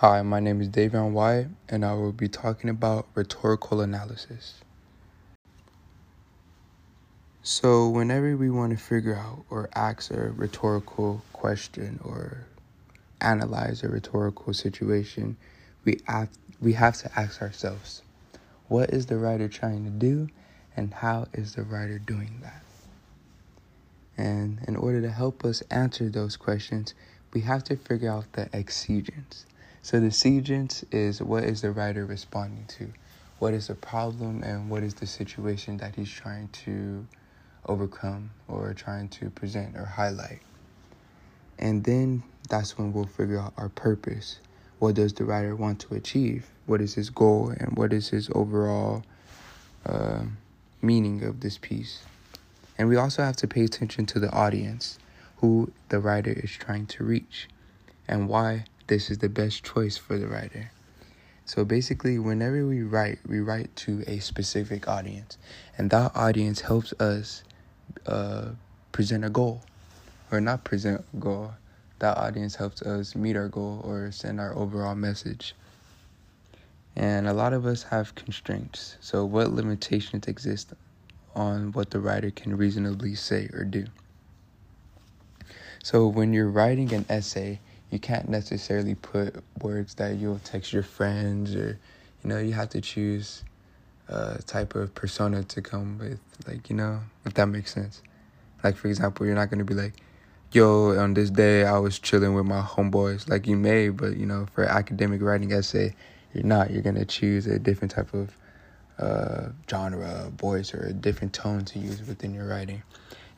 Hi, my name is Davion Wyatt, and I will be talking about rhetorical analysis. So, whenever we want to figure out or ask a rhetorical question or analyze a rhetorical situation, we have, we have to ask ourselves, what is the writer trying to do, and how is the writer doing that? And in order to help us answer those questions, we have to figure out the exigence. So the exigence is what is the writer responding to? What is the problem and what is the situation that he's trying to overcome or trying to present or highlight? And then that's when we'll figure out our purpose. What does the writer want to achieve? What is his goal and what is his overall uh, meaning of this piece? And we also have to pay attention to the audience, who the writer is trying to reach, and why this is the best choice for the writer. So basically, whenever we write, we write to a specific audience, and that audience helps us uh, present a goal, or not present a goal. That audience helps us meet our goal or send our overall message. And a lot of us have constraints. So, what limitations exist on what the writer can reasonably say or do? So, when you're writing an essay, you can't necessarily put words that you'll text your friends or you know you have to choose a type of persona to come with like you know if that makes sense. Like for example you're not going to be like yo on this day i was chilling with my homeboys. Like you may but you know for academic writing essay you're not. You're going to choose a different type of uh, genre voice or a different tone to use within your writing.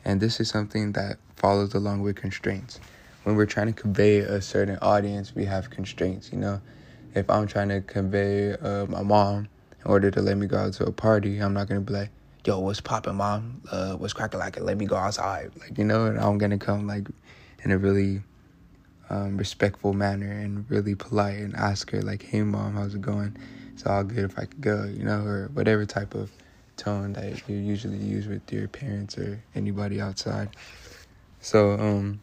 And this is something that follows along with constraints when we're trying to convey a certain audience, we have constraints. You know, if I'm trying to convey uh, my mom in order to let me go out to a party, I'm not gonna be like, "Yo, what's poppin', mom? Uh, what's cracking like? it? Let me go outside." Like you know, and I'm gonna come like in a really um, respectful manner and really polite and ask her like, "Hey, mom, how's it going? It's all good if I could go," you know, or whatever type of tone that you usually use with your parents or anybody outside. So, um,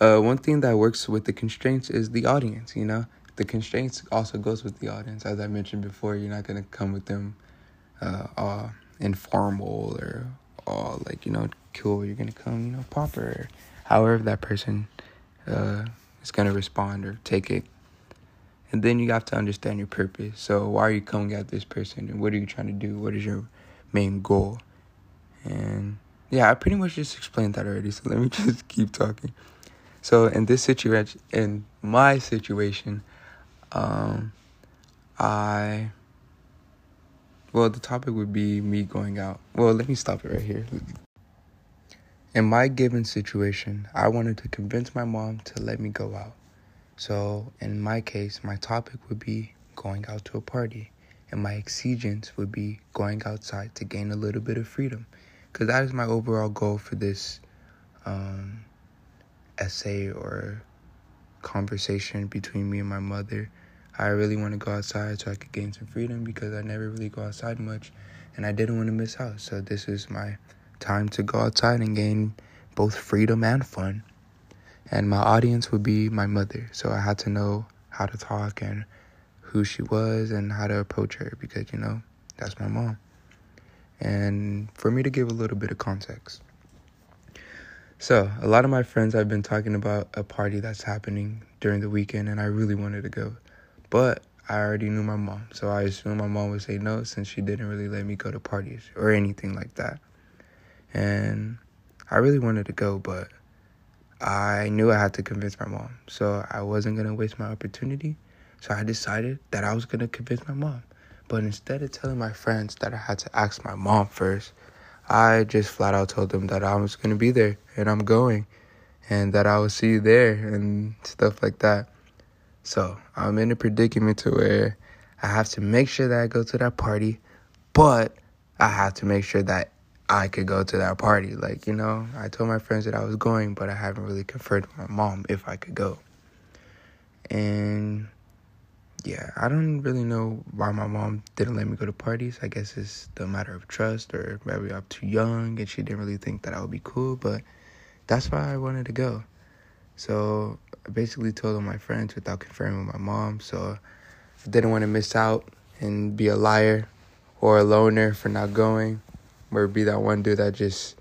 uh, one thing that works with the constraints is the audience. You know, the constraints also goes with the audience. As I mentioned before, you're not gonna come with them uh, informal or all like you know cool. You're gonna come you know proper. However, that person uh, is gonna respond or take it. And then you have to understand your purpose. So why are you coming at this person, and what are you trying to do? What is your main goal? And yeah, I pretty much just explained that already. So let me just keep talking. So in this situation, in my situation, um, I well, the topic would be me going out. Well, let me stop it right here. In my given situation, I wanted to convince my mom to let me go out. So, in my case, my topic would be going out to a party, and my exigence would be going outside to gain a little bit of freedom, because that is my overall goal for this um, essay or conversation between me and my mother. I really want to go outside so I could gain some freedom because I never really go outside much and I didn't want to miss out. So this is my time to go outside and gain both freedom and fun. And my audience would be my mother. So I had to know how to talk and who she was and how to approach her because, you know, that's my mom. And for me to give a little bit of context. So, a lot of my friends have been talking about a party that's happening during the weekend, and I really wanted to go. But I already knew my mom, so I assumed my mom would say no since she didn't really let me go to parties or anything like that. And I really wanted to go, but I knew I had to convince my mom. So I wasn't to waste my opportunity. So I decided that I was to convince my mom. But instead of telling my friends that I had to ask my mom first, I just flat out told them that I was going to be there and I'm going and that I will see you there and stuff like that. So I'm in a predicament to where I have to make sure that I go to that party, but I have to make sure that I could go to that party. Like, you know, I told my friends that I was going, but I haven't really confirmed with my mom if I could go. And yeah, I don't really know why my mom didn't let me go to parties. I guess it's the matter of trust, or maybe I'm too young and she didn't really think that I would be cool, but that's why I wanted to go. So I basically told all my friends without confirming with my mom. So I didn't want to miss out and be a liar or a loner for not going, or be that one dude that just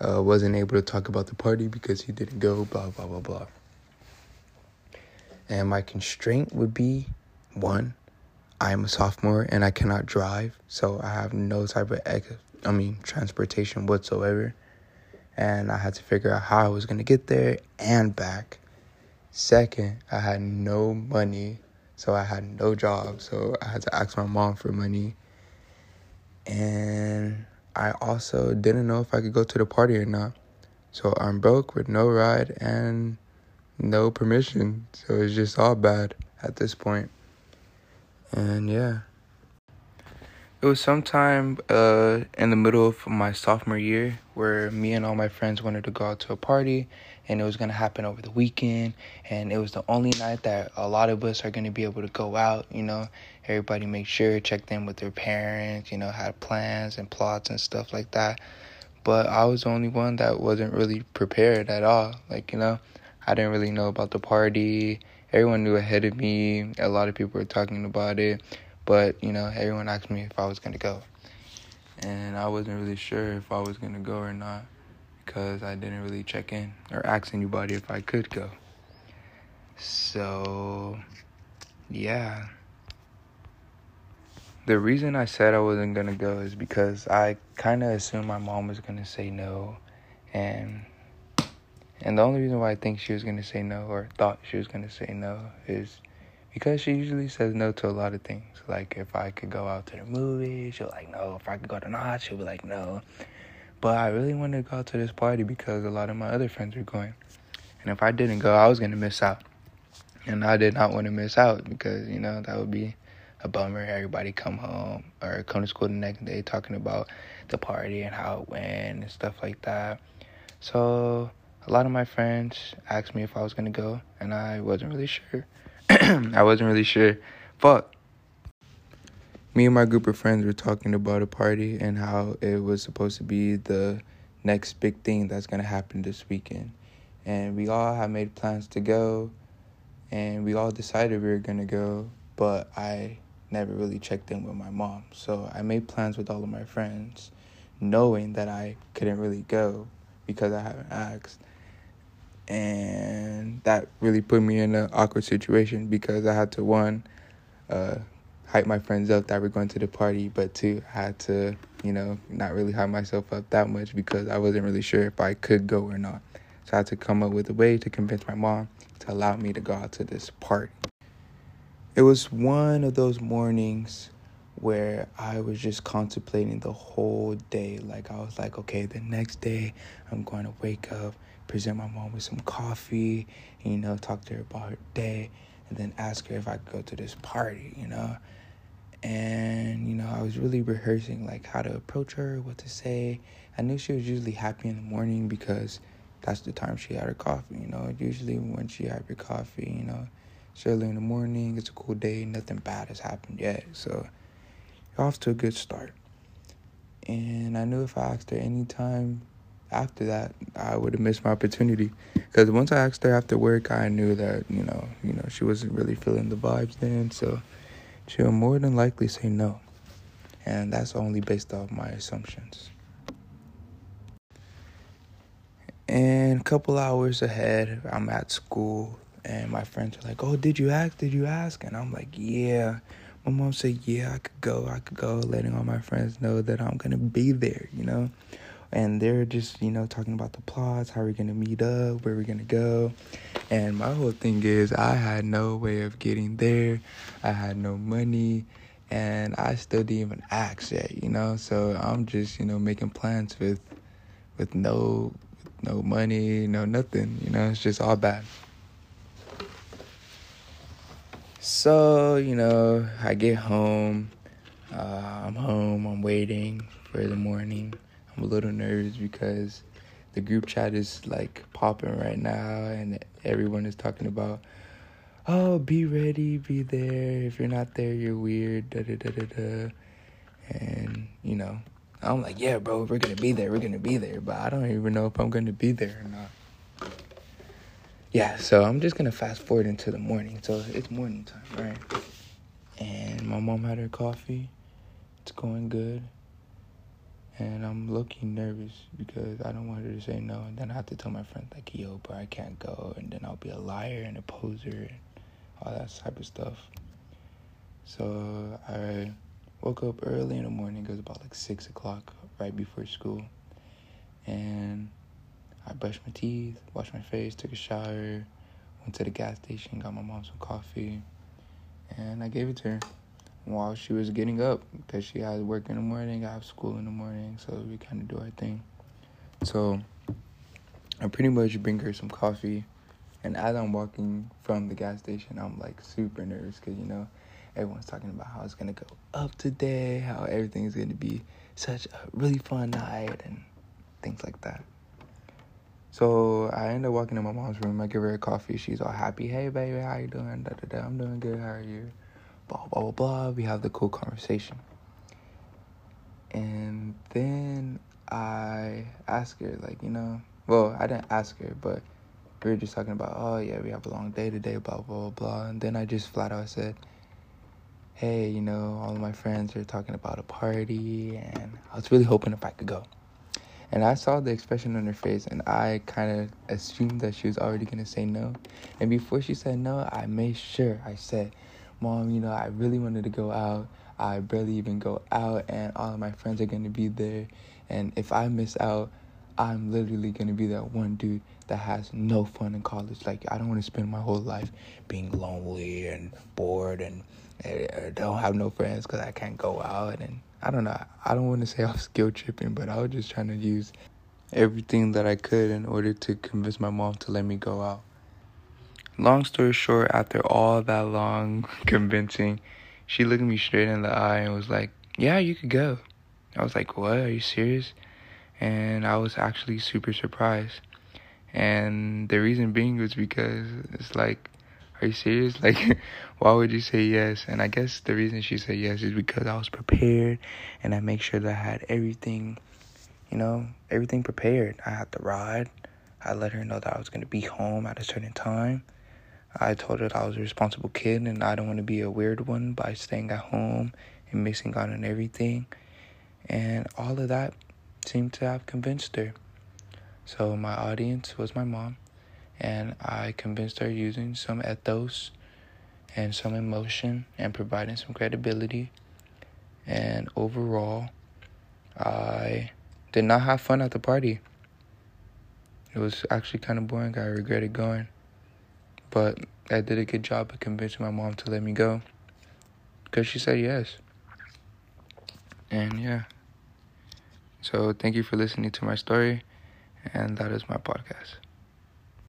uh, wasn't able to talk about the party because he didn't go, blah, blah, blah, blah. And my constraint would be one, I am a sophomore and I cannot drive, so I have no type of, I mean, transportation whatsoever. And I had to figure out how I was to get there and back. Second, I had no money, so I had no job, so I had to ask my mom for money. And I also didn't know if I could go to the party or not. So I'm broke with no ride and no permission. So it's just all bad at this point. And yeah. It was sometime uh, in the middle of my sophomore year where me and all my friends wanted to go out to a party and it was going to happen over the weekend and it was the only night that a lot of us are going to be able to go out you know. Everybody make sure checked in with their parents you know had plans and plots and stuff like that. But i was the only one that wasn't really prepared at all like you know. I didn't really know about the party everyone knew ahead of me a lot of people were talking about it but you know everyone asked me if i was to go and i wasn't really sure if i was to go or not because I didn't really check in or ask anybody if I could go. So, yeah. The reason I said I wasn't gonna go is because I kind of assumed my mom was gonna say no, and and the only reason why I think she was gonna say no or thought she was gonna say no is because she usually says no to a lot of things. Like if I could go out to the movies, she'll like no. If I could go to Knott's, she'll be like no. But I really wanted to go out to this party because a lot of my other friends were going. And if I didn't go, I was going to miss out. And I did not want to miss out because, you know, that would be a bummer. Everybody come home or come to school the next day talking about the party and how it went and stuff like that. So a lot of my friends asked me if I was to go, and I wasn't really sure. I wasn't really sure. Fuck me and my group of friends were talking about a party and how it was supposed to be the next big thing that's to happen this weekend. And we all had made plans to go, and we all decided we were to go, but I never really checked in with my mom. So I made plans with all of my friends, knowing that I couldn't really go because I haven't asked. And that really put me in an awkward situation because I had to, one, uh, hype my friends up that were going to the party, but two, I had to, you know, not really hype myself up that much because I wasn't really sure if I could go or not. So I had to come up with a way to convince my mom to allow me to go out to this party. It was one of those mornings where I was just contemplating the whole day. Like, I was like, okay, the next day I'm going to wake up, present my mom with some coffee, and, you know, talk to her about her day, and then ask her if I could go to this party, you know? And you know i was really rehearsing like how to approach her what to say. I knew she was usually happy in the morning because that's the time she had her coffee you know? Usually when she had her coffee you know it's early in the morning it's a cool day nothing bad has happened yet. So off to a good start. And i knew if i asked her anytime after that i would have missed my opportunity because once i asked her after work i knew that you know you know she wasn't really feeling the vibes then so she'll more than likely say no. And that's only based off my assumptions. And a couple hours ahead, I'm at school, and my friends are like, Oh, did you ask? Did you ask? And I'm like, Yeah. My mom said, Yeah, I could go. I could go, letting all my friends know that I'm to be there, you know? And they're just you know talking about the plots how we're gonna meet up where we're gonna go. And my whole thing is i had no way of getting there. I had no money and i still didn't even ask yet you know? So i'm just you know making plans with with no no money no nothing you know? It's just all bad. So you know i get home. Uh, i'm home i'm waiting for the morning I'm a little nervous because the group chat is like popping right now and everyone is talking about oh be ready be there if you're not there you're weird da da da da da and you know i'm like yeah bro we're gonna be there we're gonna be there but i don't even know if i'm gonna be there or not yeah, so I'm just gonna fast forward into the morning. So it's morning time, right? And my mom had her coffee. It's going good. And I'm looking nervous because I don't want her to say no. And then I have to tell my friend, like, yo, but I can't go. And then I'll be a liar and a poser and all that type of stuff. So uh, I woke up early in the morning. It was about like 6 o'clock, right before school. And I brushed my teeth, washed my face, took a shower, went to the gas station, got my mom some coffee, and I gave it to her while she was getting up because she had work in the morning, I have school in the morning, so we kind of do our thing. So I pretty much bring her some coffee, and as I'm walking from the gas station, I'm like super nervous because you know everyone's talking about how it's gonna go up today, how everything's gonna be such a really fun night, and things like that. So I end up walking to my mom's room. I give her a coffee. She's all happy. Hey, baby, how you doing? Da, da, da. I'm doing good. How are you? Blah, blah, blah, blah. We have the cool conversation. And then I ask her, like, you know, well, I didn't ask her, but we were just talking about, oh, yeah, we have a long day today, blah, blah, blah, blah. And then I just flat out said, hey, you know, all of my friends are talking about a party, and I was really hoping if I could go. And I saw the expression on her face, and I kind of assumed that she was already going to say no. And before she said no, I made sure I said, Mom, you know, I really wanted to go out. I barely even go out, and all of my friends are going to be there. And if I miss out, I'm literally going to be that one dude that has no fun in college. Like, I don't want to spend my whole life being lonely and bored and uh, don't have no friends because I can't go out and I don't know. I don't want to say I was skill tripping, but I was just trying to use everything that I could in order to convince my mom to let me go out. Long story short, after all that long convincing, she looked me straight in the eye and was like, Yeah, you could go. I was like, What? Are you serious? And I was actually super surprised. And the reason being was because it's like, are you serious? Like, why would you say yes? And I guess the reason she said yes is because I was prepared and I make sure that I had everything, you know, everything prepared. I had the ride. I let her know that I was going to be home at a certain time. I told her I was a responsible kid and I don't want to be a weird one by staying at home and missing out on everything. And all of that seemed to have convinced her. So my audience was my mom and I convinced her using some ethos and some emotion and providing some credibility. And overall, I did not have fun at the party. It was actually kind of boring. I regretted going. But I did a good job of convincing my mom to let me go because she said yes. And yeah. So thank you for listening to my story, and that is my podcast.